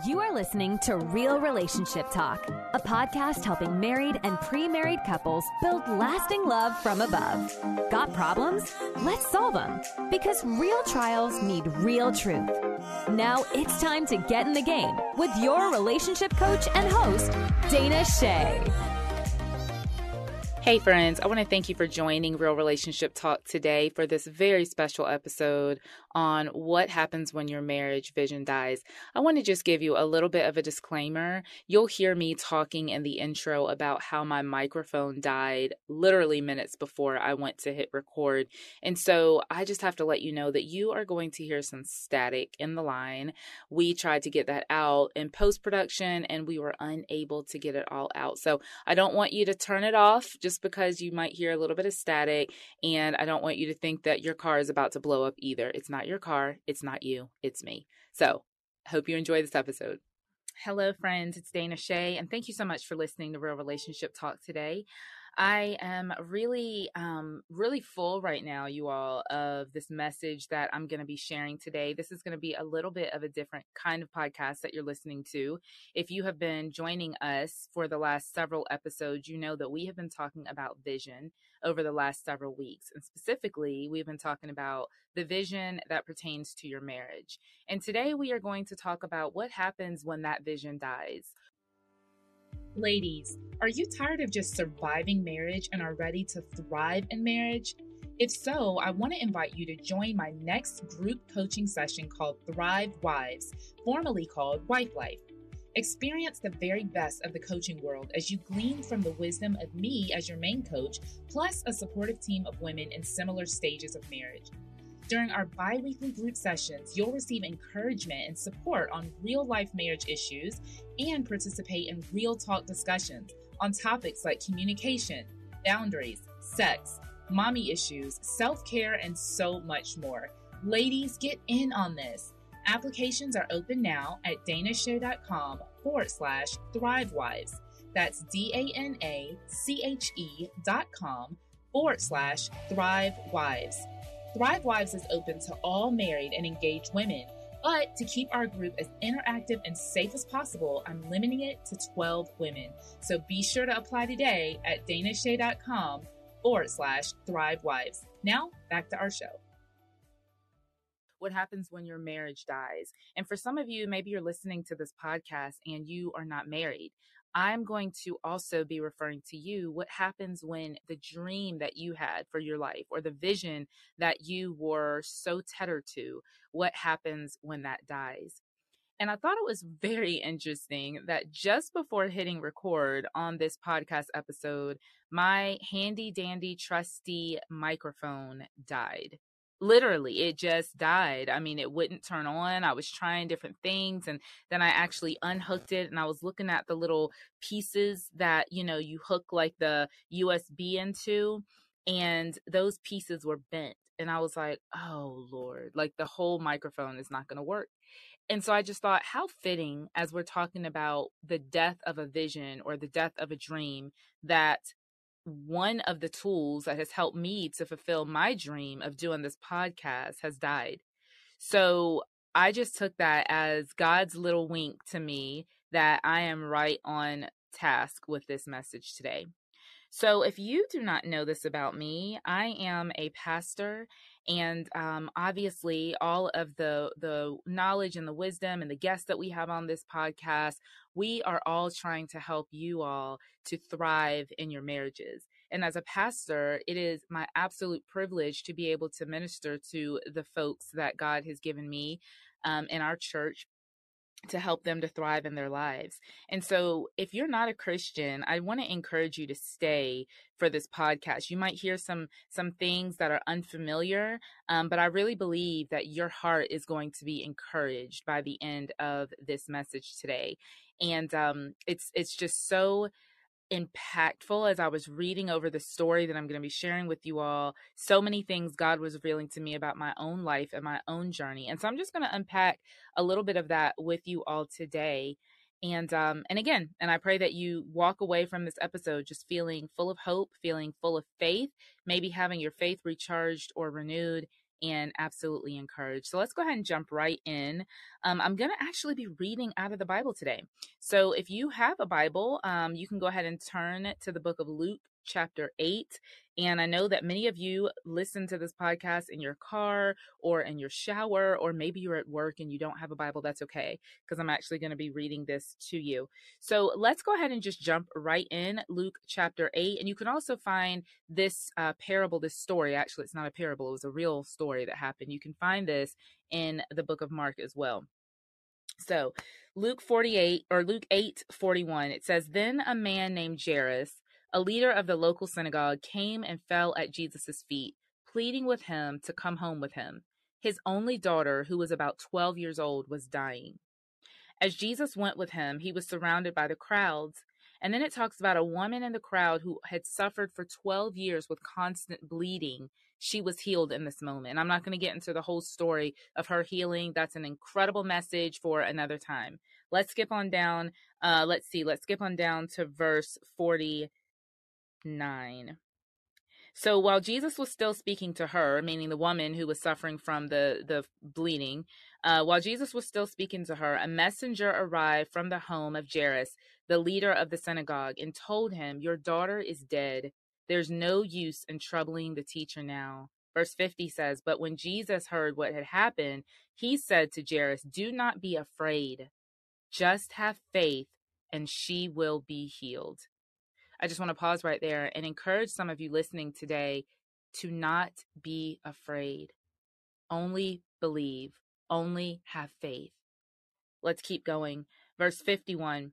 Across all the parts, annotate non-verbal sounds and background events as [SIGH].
You are listening to Real Relationship Talk, a podcast helping married and pre married couples build lasting love from above. Got problems? Let's solve them. Because real trials need real truth. Now it's time to get in the game with your relationship coach and host, Dana Che. Hey, friends, I want to thank you for joining Real Relationship Talk today for this very special episode on what happens when your marriage vision dies. I want to just give you a little bit of a disclaimer. You'll hear me talking in the intro about how my microphone died literally minutes before I went to hit record. And so I just have to let you know that you are going to hear some static in the line. We tried to get that out in post production and we were unable to get it all out. So I don't want you to turn it off just because you might hear a little bit of static. And I don't want you to think that your car is about to blow up either. It's not not your car. It's not you. It's me. So, hope you enjoy this episode. Hello, friends. It's Dana Che, and thank you so much for listening to Real Relationship Talk today. I am really, um, really full right now, you all, of this message that I'm going to be sharing today. This is going to be a little bit of a different kind of podcast that you're listening to. If you have been joining us for the last several episodes, you know that we have been talking about vision over the last several weeks. And specifically, we've been talking about the vision that pertains to your marriage. And today we are going to talk about what happens when that vision dies. Ladies, are you tired of just surviving marriage and are ready to thrive in marriage? If so, I want to invite you to join my next group coaching session called Thrive Wives, formerly called Wife Life. Experience the very best of the coaching world as you glean from the wisdom of me as your main coach, plus a supportive team of women in similar stages of marriage. During our bi weekly group sessions, you'll receive encouragement and support on real life marriage issues and participate in real talk discussions on topics like communication, boundaries, sex, mommy issues, self care, and so much more. Ladies, get in on this. Applications are open now at danache.com forward slash thrivewives. That's D A N A C H E dot com forward slash thrivewives. Thrive Wives is open to all married and engaged women, but to keep our group as interactive and safe as possible, I'm limiting it to 12 women. So be sure to apply today at danache.com forward slash Thrive Wives. Now, back to our show what happens when your marriage dies. And for some of you, maybe you're listening to this podcast and you are not married. I'm going to also be referring to you what happens when the dream that you had for your life or the vision that you were so tethered to, what happens when that dies. And I thought it was very interesting that just before hitting record on this podcast episode, my handy dandy trusty microphone died literally it just died. I mean it wouldn't turn on. I was trying different things and then i actually unhooked it and i was looking at the little pieces that you know you hook like the usb into and those pieces were bent and i was like oh lord like the whole microphone is not going to work. And so i just thought how fitting as we're talking about the death of a vision or the death of a dream that one of the tools that has helped me to fulfill my dream of doing this podcast has died. So I just took that as God's little wink to me that I am right on task with this message today. So, if you do not know this about me, I am a pastor and um, obviously all of the the knowledge and the wisdom and the guests that we have on this podcast we are all trying to help you all to thrive in your marriages and as a pastor it is my absolute privilege to be able to minister to the folks that god has given me um, in our church to help them to thrive in their lives. And so, if you're not a Christian, I want to encourage you to stay for this podcast. You might hear some some things that are unfamiliar, um, but I really believe that your heart is going to be encouraged by the end of this message today. And um, it's it's just so impactful as I was reading over the story that I'm going to be sharing with you all. So many things God was revealing to me about my own life and my own journey. And so I'm just going to unpack a little bit of that with you all today. And um and again, and I pray that you walk away from this episode just feeling full of hope, feeling full of faith, maybe having your faith recharged or renewed and absolutely encouraged. So let's go ahead and jump right in. Um, I'm going to actually be reading out of the Bible today. So if you have a Bible, um, you can go ahead and turn to the book of Luke, chapter 8. And I know that many of you listen to this podcast in your car or in your shower, or maybe you're at work and you don't have a Bible. That's okay, because I'm actually going to be reading this to you. So let's go ahead and just jump right in Luke chapter 8. And you can also find this uh, parable, this story. Actually, it's not a parable, it was a real story that happened. You can find this in the book of Mark as well. So, Luke 48 or Luke 8 41, it says, Then a man named Jairus a leader of the local synagogue came and fell at Jesus' feet, pleading with him to come home with him. His only daughter, who was about 12 years old, was dying. As Jesus went with him, he was surrounded by the crowds. And then it talks about a woman in the crowd who had suffered for 12 years with constant bleeding. She was healed in this moment. I'm not going to get into the whole story of her healing. That's an incredible message for another time. Let's skip on down. Uh, let's see. Let's skip on down to verse 40 9. So while Jesus was still speaking to her, meaning the woman who was suffering from the, the bleeding, uh, while Jesus was still speaking to her, a messenger arrived from the home of Jairus, the leader of the synagogue, and told him, Your daughter is dead. There's no use in troubling the teacher now. Verse 50 says, But when Jesus heard what had happened, he said to Jairus, Do not be afraid. Just have faith, and she will be healed. I just want to pause right there and encourage some of you listening today to not be afraid. Only believe, only have faith. Let's keep going. Verse 51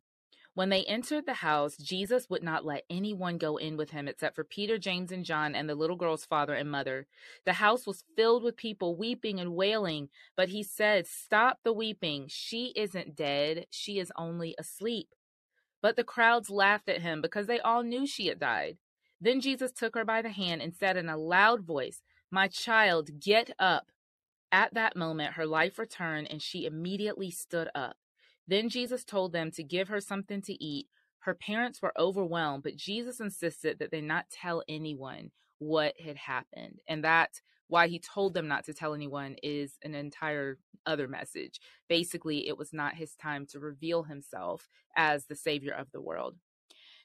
When they entered the house, Jesus would not let anyone go in with him except for Peter, James, and John and the little girl's father and mother. The house was filled with people weeping and wailing, but he said, Stop the weeping. She isn't dead, she is only asleep. But the crowds laughed at him because they all knew she had died. Then Jesus took her by the hand and said in a loud voice, My child, get up. At that moment, her life returned and she immediately stood up. Then Jesus told them to give her something to eat. Her parents were overwhelmed, but Jesus insisted that they not tell anyone what had happened. And that why he told them not to tell anyone is an entire other message. Basically, it was not his time to reveal himself as the savior of the world.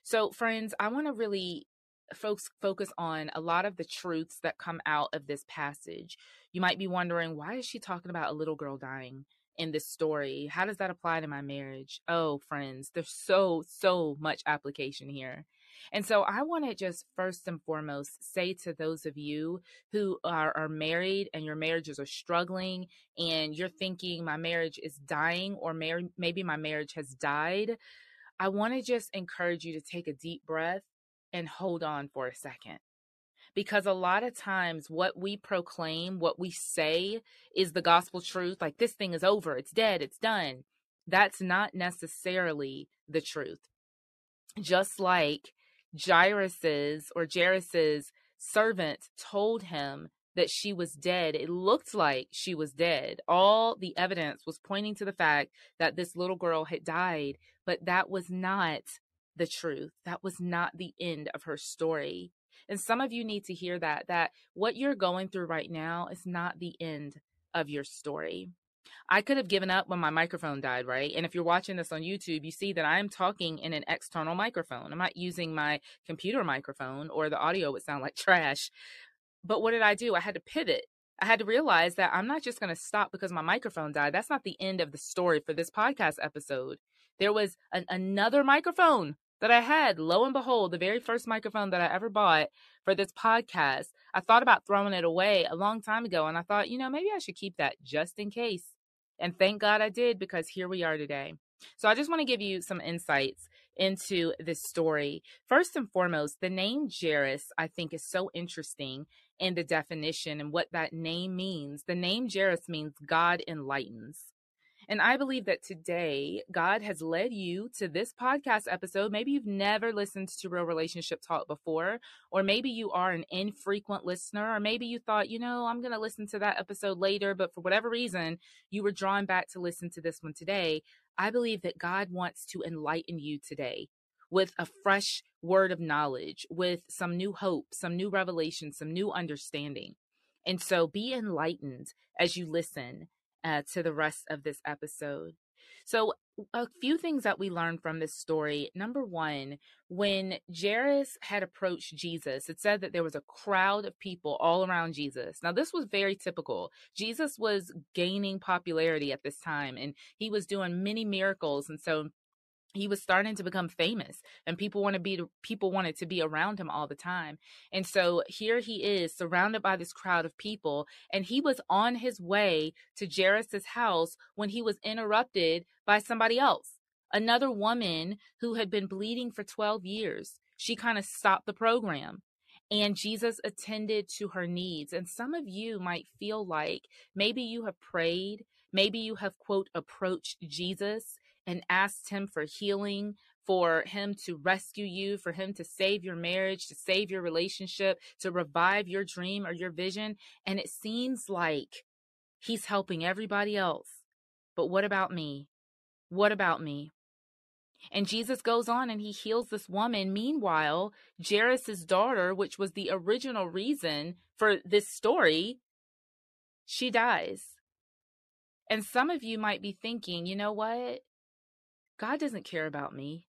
So, friends, I want to really folks focus on a lot of the truths that come out of this passage. You might be wondering, why is she talking about a little girl dying? in this story? How does that apply to my marriage? Oh, friends, there's so, so much application here. And so I want to just first and foremost say to those of you who are, are married and your marriages are struggling and you're thinking my marriage is dying or mar- maybe my marriage has died, I want to just encourage you to take a deep breath and hold on for a second because a lot of times what we proclaim, what we say is the gospel truth. Like this thing is over, it's dead, it's done. That's not necessarily the truth. Just like Jairus's or Jairus's servant told him that she was dead. It looked like she was dead. All the evidence was pointing to the fact that this little girl had died, but that was not the truth. That was not the end of her story. And some of you need to hear that, that what you're going through right now is not the end of your story. I could have given up when my microphone died, right? And if you're watching this on YouTube, you see that I'm talking in an external microphone. I'm not using my computer microphone or the audio would sound [LAUGHS] like trash. But what did I do? I had to pivot. I had to realize that I'm not just going to stop because my microphone died. That's not the end of the story for this podcast episode. There was an, another microphone that I had. Lo and behold, the very first microphone that I ever bought for this podcast, I thought about throwing it away a long time ago. And I thought, you know, maybe I should keep that just in case. And thank God I did because here we are today. So I just want to give you some insights into this story. First and foremost, the name Jairus, I think, is so interesting in the definition and what that name means. The name Jairus means God enlightens. And I believe that today God has led you to this podcast episode. Maybe you've never listened to Real Relationship Talk before, or maybe you are an infrequent listener, or maybe you thought, you know, I'm going to listen to that episode later, but for whatever reason, you were drawn back to listen to this one today. I believe that God wants to enlighten you today with a fresh word of knowledge, with some new hope, some new revelation, some new understanding. And so be enlightened as you listen uh, to the rest of this episode. So, a few things that we learned from this story. Number one, when Jairus had approached Jesus, it said that there was a crowd of people all around Jesus. Now, this was very typical. Jesus was gaining popularity at this time and he was doing many miracles. And so he was starting to become famous and people want to be people wanted to be around him all the time and so here he is surrounded by this crowd of people and he was on his way to jairus's house when he was interrupted by somebody else another woman who had been bleeding for 12 years she kind of stopped the program and Jesus attended to her needs. And some of you might feel like maybe you have prayed, maybe you have, quote, approached Jesus and asked him for healing, for him to rescue you, for him to save your marriage, to save your relationship, to revive your dream or your vision. And it seems like he's helping everybody else. But what about me? What about me? And Jesus goes on and he heals this woman. Meanwhile, Jairus' daughter, which was the original reason for this story, she dies. And some of you might be thinking, you know what? God doesn't care about me.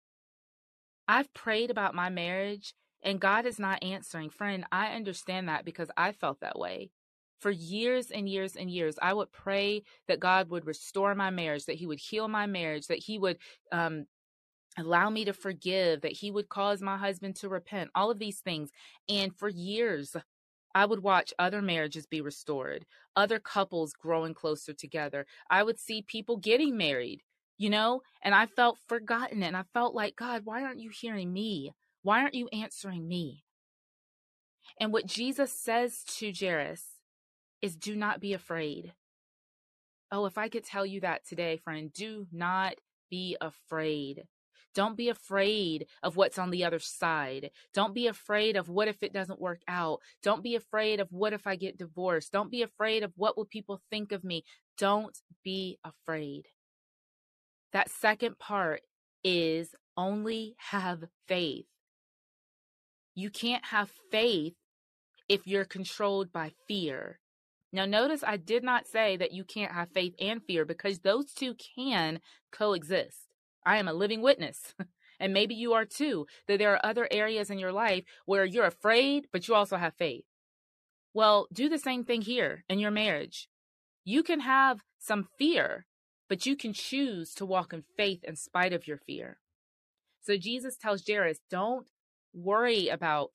I've prayed about my marriage and God is not answering. Friend, I understand that because I felt that way. For years and years and years, I would pray that God would restore my marriage, that He would heal my marriage, that He would um, allow me to forgive, that He would cause my husband to repent, all of these things. And for years, I would watch other marriages be restored, other couples growing closer together. I would see people getting married you know? And I felt forgotten and I felt like, God, why aren't you hearing me? Why aren't you answering me? And what Jesus says to Jairus is, do not be afraid. Oh, if I could tell you that today, friend, do not be afraid. Don't be afraid of what's on the other side. Don't be afraid of what if it doesn't work out. Don't be afraid of what if I get divorced. Don't be afraid of what will people think of me. Don't be afraid. That second part is only have faith. You can't have faith if you're controlled by fear. Now, notice I did not say that you can't have faith and fear because those two can coexist. I am a living witness. [LAUGHS] and maybe you are too, that there are other areas in your life where you're afraid, but you also have faith. Well, do the same thing here in your marriage. You can have some fear, but you can choose to walk in faith in spite of your fear. So Jesus tells Jairus, don't worry about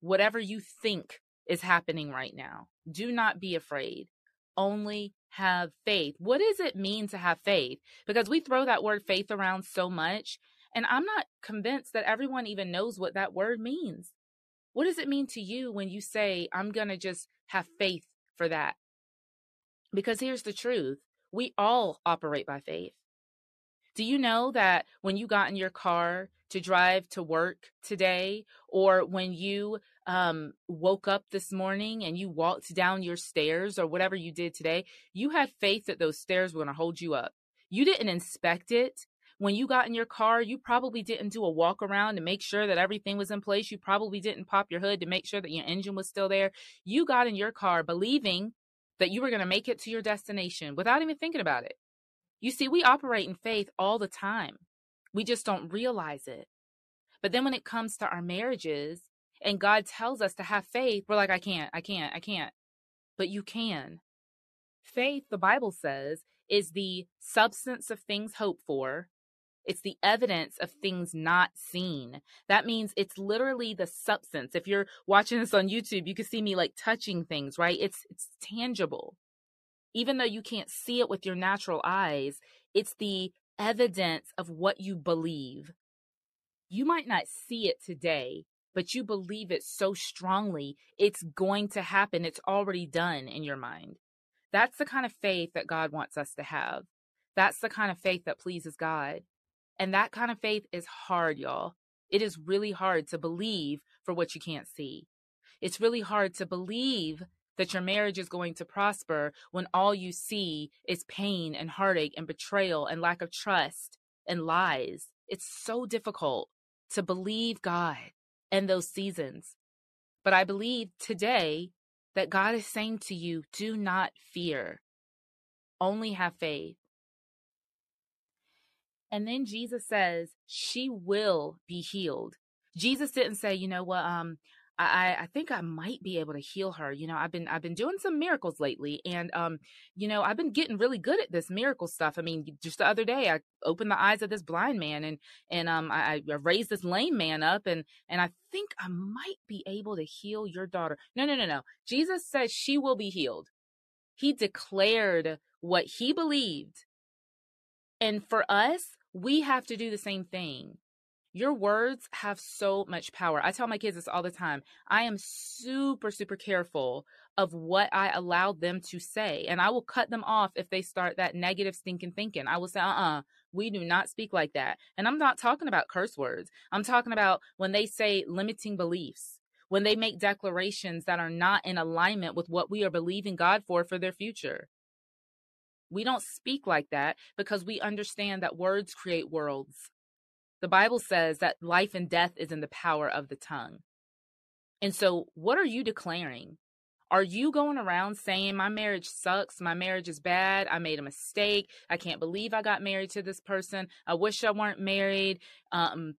whatever you think is happening right now. Do not be afraid. Only have faith. What does it mean to have faith? Because we throw that word faith around so much, and I'm not convinced that everyone even knows what that word means. What does it mean to you when you say, I'm going to just have faith for that? Because here's the truth we all operate by faith. Do you know that when you got in your car to drive to work today, or when you um, woke up this morning and you walked down your stairs, or whatever you did today, you had faith that those stairs were going to hold you up? You didn't inspect it. When you got in your car, you probably didn't do a walk around to make sure that everything was in place. You probably didn't pop your hood to make sure that your engine was still there. You got in your car believing that you were going to make it to your destination without even thinking about it. You see, we operate in faith all the time. We just don't realize it. But then when it comes to our marriages and God tells us to have faith, we're like, I can't, I can't, I can't. But you can. Faith, the Bible says, is the substance of things hoped for, it's the evidence of things not seen. That means it's literally the substance. If you're watching this on YouTube, you can see me like touching things, right? It's it's tangible. Even though you can't see it with your natural eyes, it's the evidence of what you believe. You might not see it today, but you believe it so strongly, it's going to happen. It's already done in your mind. That's the kind of faith that God wants us to have. That's the kind of faith that pleases God. And that kind of faith is hard, y'all. It is really hard to believe for what you can't see. It's really hard to believe that your marriage is going to prosper when all you see is pain and heartache and betrayal and lack of trust and lies. It's so difficult to believe God in those seasons. But I believe today that God is saying to you, do not fear, only have faith. And then Jesus says, she will be healed. Jesus didn't say, you know what, um, I, I think I might be able to heal her. You know, I've been I've been doing some miracles lately, and um, you know, I've been getting really good at this miracle stuff. I mean, just the other day, I opened the eyes of this blind man, and and um, I, I raised this lame man up, and and I think I might be able to heal your daughter. No, no, no, no. Jesus says she will be healed. He declared what he believed, and for us, we have to do the same thing. Your words have so much power. I tell my kids this all the time. I am super, super careful of what I allow them to say. And I will cut them off if they start that negative stinking thinking. I will say, uh uh-uh, uh, we do not speak like that. And I'm not talking about curse words. I'm talking about when they say limiting beliefs, when they make declarations that are not in alignment with what we are believing God for for their future. We don't speak like that because we understand that words create worlds. The Bible says that life and death is in the power of the tongue. And so, what are you declaring? Are you going around saying, My marriage sucks, my marriage is bad, I made a mistake, I can't believe I got married to this person, I wish I weren't married, um,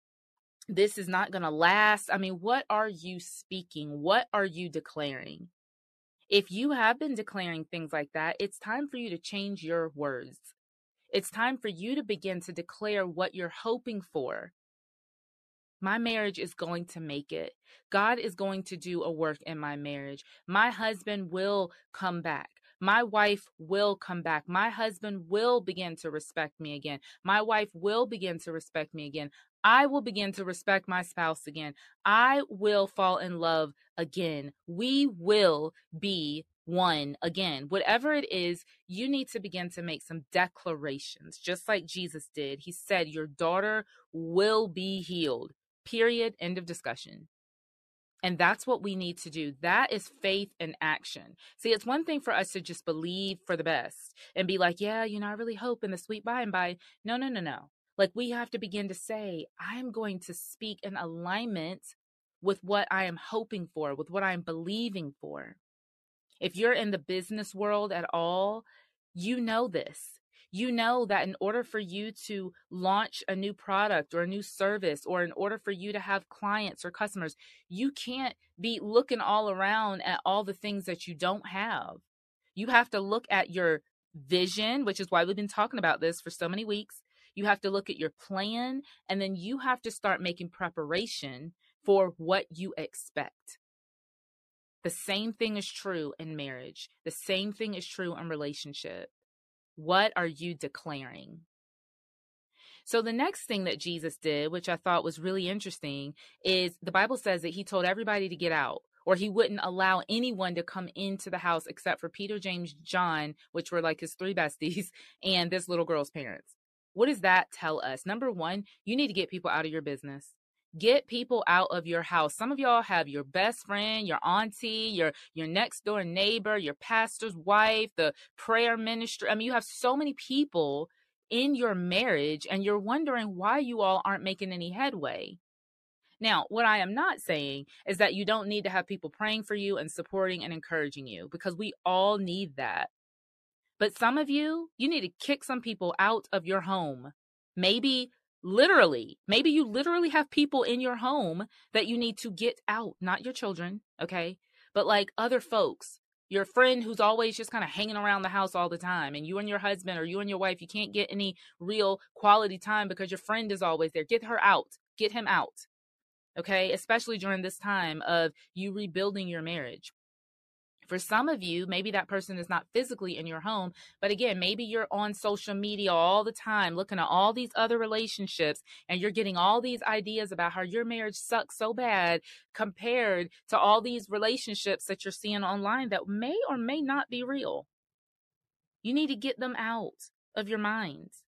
this is not going to last? I mean, what are you speaking? What are you declaring? If you have been declaring things like that, it's time for you to change your words. It's time for you to begin to declare what you're hoping for. My marriage is going to make it. God is going to do a work in my marriage. My husband will come back. My wife will come back. My husband will begin to respect me again. My wife will begin to respect me again. I will begin to respect my spouse again. I will fall in love again. We will be one again whatever it is you need to begin to make some declarations just like jesus did he said your daughter will be healed period end of discussion and that's what we need to do. That is faith in action. See it's one thing for us to just believe for the best and be like yeah you know i really hope in the sweet by and by. No no no no. Like we have to begin to say i'm going to speak in alignment with what i am hoping for with what i'm believing for. If you're in the business world at all, you know this. You know that in order for you to launch a new product or a new service, or in order for you to have clients or customers, you can't be looking all around at all the things that you don't have. You have to look at your vision, which is why we've been talking about this for so many weeks. You have to look at your plan, and then you have to start making preparation for what you expect. The same thing is true in marriage. The same thing is true in relationship. What are you declaring? So, the next thing that Jesus did, which I thought was really interesting, is the Bible says that he told everybody to get out, or he wouldn't allow anyone to come into the house except for Peter, James, John, which were like his three besties, [LAUGHS] and this little girl's parents. What does that tell us? Number one, you need to get people out of your business. Get people out of your house. Some of y'all have your best friend, your auntie, your your next door neighbor, your pastor's wife, the prayer ministry. I mean, you have so many people in your marriage and you're wondering why you all aren't making any headway. Now, what I am not saying is that you don't need to have people praying for you and supporting and encouraging you because we all need that. But some of you, you need to kick some people out of your home. Maybe literally maybe you literally have people in your home that you need to get out not your children okay? But like other folks your friend who's always just kind of hanging around the house all the time and you and your husband or you and your wife you can't get any real quality time because your friend is always there. Get her out. Get him out okay? Especially during this time of you rebuilding your marriage for some of you, maybe that person is not physically in your home, but again, maybe you're on social media all the time looking at all these other relationships and you're getting all these ideas about how your marriage sucks so bad compared to all these relationships that you're seeing online that may or may not be real. You need to get them out of your minds.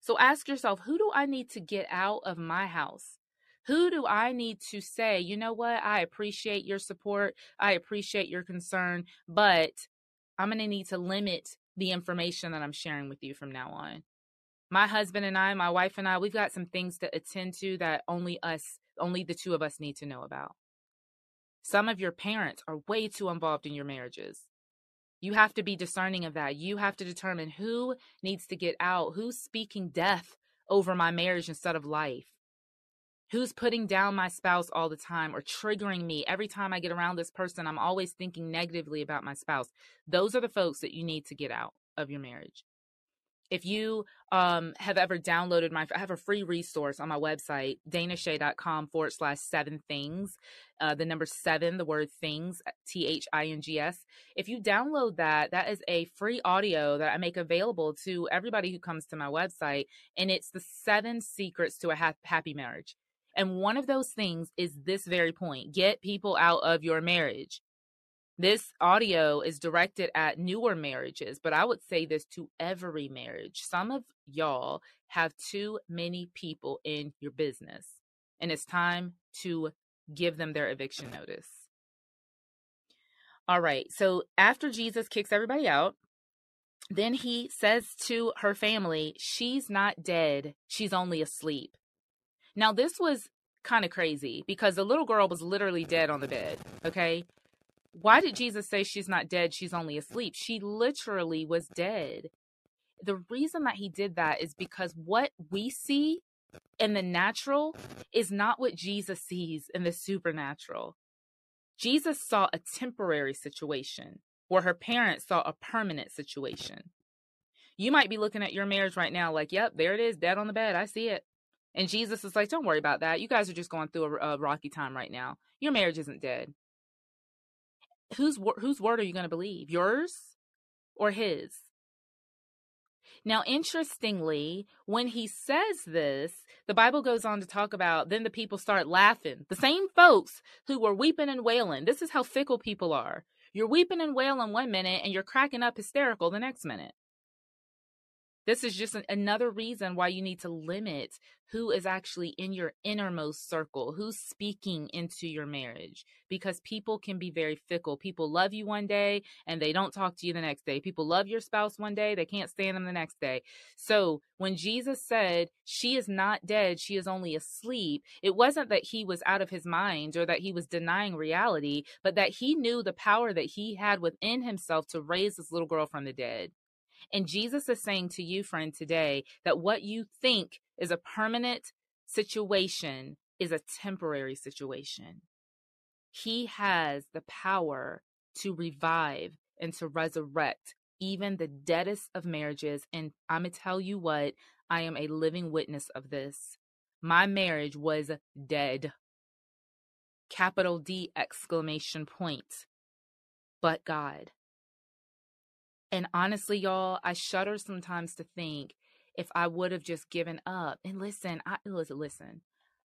So ask yourself, who do I need to get out of my house? Who do I need to say, you know what? I appreciate your support. I appreciate your concern, but I'm going to need to limit the information that I'm sharing with you from now on. My husband and I, my wife and I, we've got some things to attend to that only us, only the two of us need to know about. Some of your parents are way too involved in your marriages. You have to be discerning of that. You have to determine who needs to get out, who's speaking death over my marriage instead of life. Who's putting down my spouse all the time or triggering me every time I get around this person? I'm always thinking negatively about my spouse. Those are the folks that you need to get out of your marriage if you um, have ever downloaded my, I have a free resource on my website, danache.com forward slash seven things. Uh, the number seven, the word things, T H I N G S. If you download that, that is a free audio that I make available to everybody who comes to my website. And it's the seven secrets to a ha- happy marriage. And one of those things is this very point get people out of your marriage. This audio is directed at newer marriages, but I would say this to every marriage. Some of y'all have too many people in your business, and it's time to give them their eviction notice. All right, so after Jesus kicks everybody out, then he says to her family, She's not dead, she's only asleep. Now, this was kind of crazy because the little girl was literally dead on the bed, okay? Why did Jesus say she's not dead? She's only asleep. She literally was dead. The reason that he did that is because what we see in the natural is not what Jesus sees in the supernatural. Jesus saw a temporary situation where her parents saw a permanent situation. You might be looking at your marriage right now like, yep, there it is, dead on the bed. I see it. And Jesus is like, don't worry about that. You guys are just going through a, a rocky time right now. Your marriage isn't dead whose whose word are you going to believe? Yours or his? Now, interestingly, when he says this, the Bible goes on to talk about then the people start laughing. The same folks who were weeping and wailing. This is how fickle people are. You're weeping and wailing one minute and you're cracking up hysterical the next minute. This is just an, another reason why you need to limit who is actually in your innermost circle, who's speaking into your marriage, because people can be very fickle. People love you one day and they don't talk to you the next day. People love your spouse one day, they can't stand them the next day. So when Jesus said, She is not dead, she is only asleep, it wasn't that he was out of his mind or that he was denying reality, but that he knew the power that he had within himself to raise this little girl from the dead. And Jesus is saying to you, friend, today that what you think is a permanent situation is a temporary situation. He has the power to revive and to resurrect even the deadest of marriages. And I'm going to tell you what, I am a living witness of this. My marriage was dead. Capital D exclamation point. But God. And honestly, y'all, I shudder sometimes to think if I would have just given up. And listen, I listen.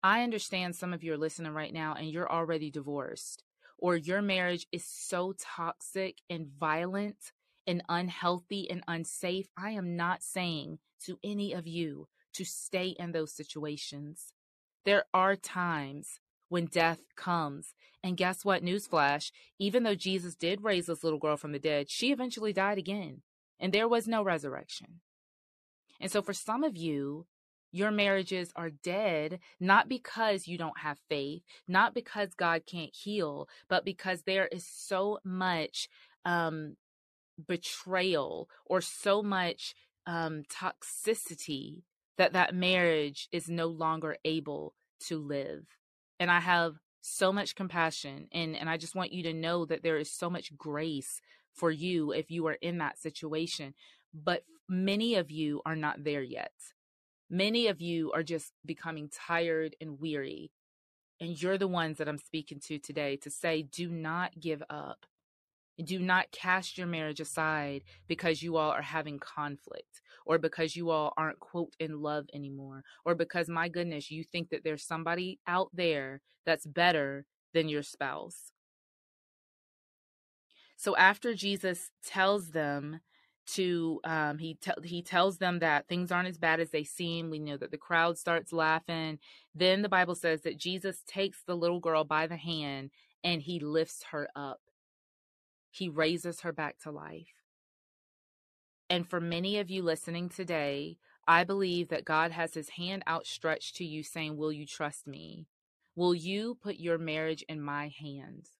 I understand some of you are listening right now and you're already divorced or your marriage is so toxic and violent and unhealthy and unsafe. I am not saying to any of you to stay in those situations. There are times when death comes. And guess what? Newsflash, even though Jesus did raise this little girl from the dead, she eventually died again. And there was no resurrection. And so for some of you, your marriages are dead, not because you don't have faith, not because God can't heal, but because there is so much um, betrayal or so much um, toxicity that that marriage is no longer able to live and I have so much compassion and and I just want you to know that there is so much grace for you if you are in that situation but many of you are not there yet. Many of you are just becoming tired and weary and you're the ones that I'm speaking to today to say do not give up. Do not cast your marriage aside because you all are having conflict or because you all aren't, quote, in love anymore or because, my goodness, you think that there's somebody out there that's better than your spouse. So after Jesus tells them to um, he he tells them that things aren't as bad as they seem. We know that the crowd starts laughing. Then the Bible says that Jesus takes the little girl by the hand and he lifts her up he raises her back to life. And for many of you listening today, I believe that God has his hand outstretched to you saying, Will you trust me? Will you put your marriage in my hands?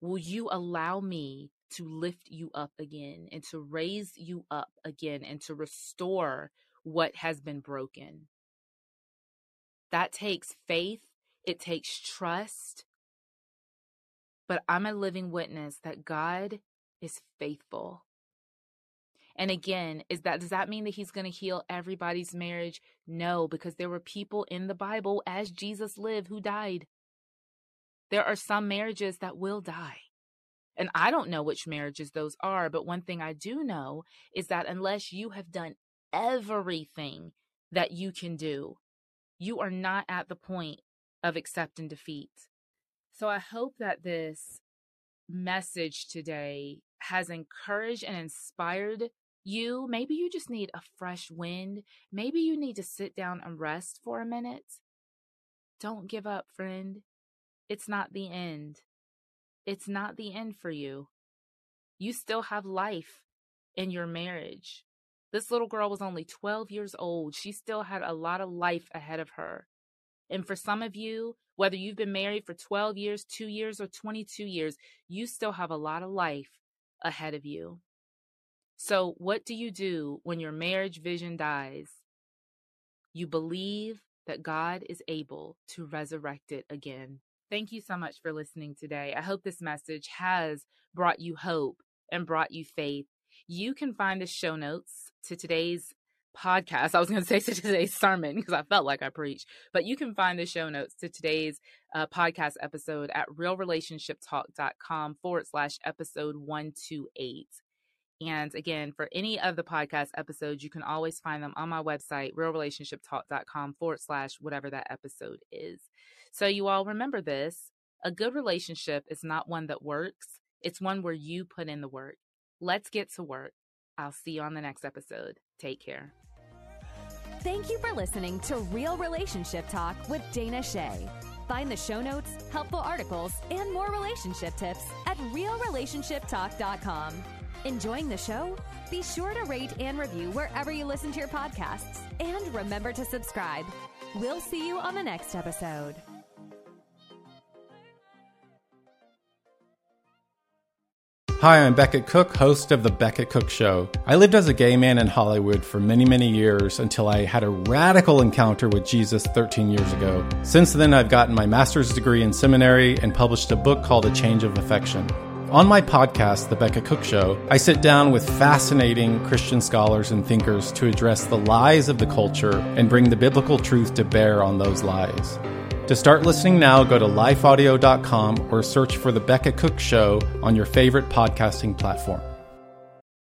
will you allow me to lift you up again and to raise you up again and to restore what has been broken? That takes faith, it takes trust. But I'm a living witness that God is faithful. And again, is that does that mean that he's going to heal everybody's marriage? No, because there were people in the Bible as Jesus lived who died. There are some marriages that will die. And I don't know which marriages those are, but one thing I do know is that unless you have done everything that you can do, you are not at the point of accepting defeat. So I hope that this message today has encouraged and inspired you. Maybe you just need a fresh wind. Maybe you need to sit down and rest for a minute. Don't give up, friend. It's not the end. It's not the end for you. You still have life in your marriage. This little girl was only 12 years old. She still had a lot of life ahead of her. And for some of you, whether you've been married for 12 years, 2 years, or 22 years, you still have a lot of life ahead of you. So, what do you do when your marriage vision dies? You believe that God is able to resurrect it again. Thank you so much for listening today. I hope this message has brought you hope and brought you faith. You can find the show notes to today's podcast. [LAUGHS] I was going to say to today's sermon because I felt like I preached, but you can find the show notes to today's uh, podcast episode at realrelationshiptalk.com forward slash episode 128. And again, for any of the podcast episodes, you can always find them on my website, realrelationshiptalk.com forward slash whatever that episode is. So, you all remember this a good relationship is not one that works, it's one where you put in the work. Let's get to work. I'll see you on the next episode. Take care. Thank you for listening to Real Relationship Talk with Dana Che. Find the show notes, helpful articles, and more relationship tips at realrelationshiptalk.com. Enjoying the show? Be sure to rate and review wherever you listen to your podcasts. And remember to subscribe. We'll see you on the next episode. Hi, I'm Becket Cook, host of The Becket Cook Show. I lived as a gay man in Hollywood for many, many years until I had a radical encounter with Jesus 13 years ago. Since then, I've gotten my master's degree in seminary and published a book called A Change of Affection. On my podcast, The Becket Cook Show, I sit down with fascinating Christian scholars and thinkers to address the lies of the culture and bring the biblical truth to bear on those lies. To start listening now, go to lifeaudio.com or search for The Becket Cook Show on your favorite podcasting platform.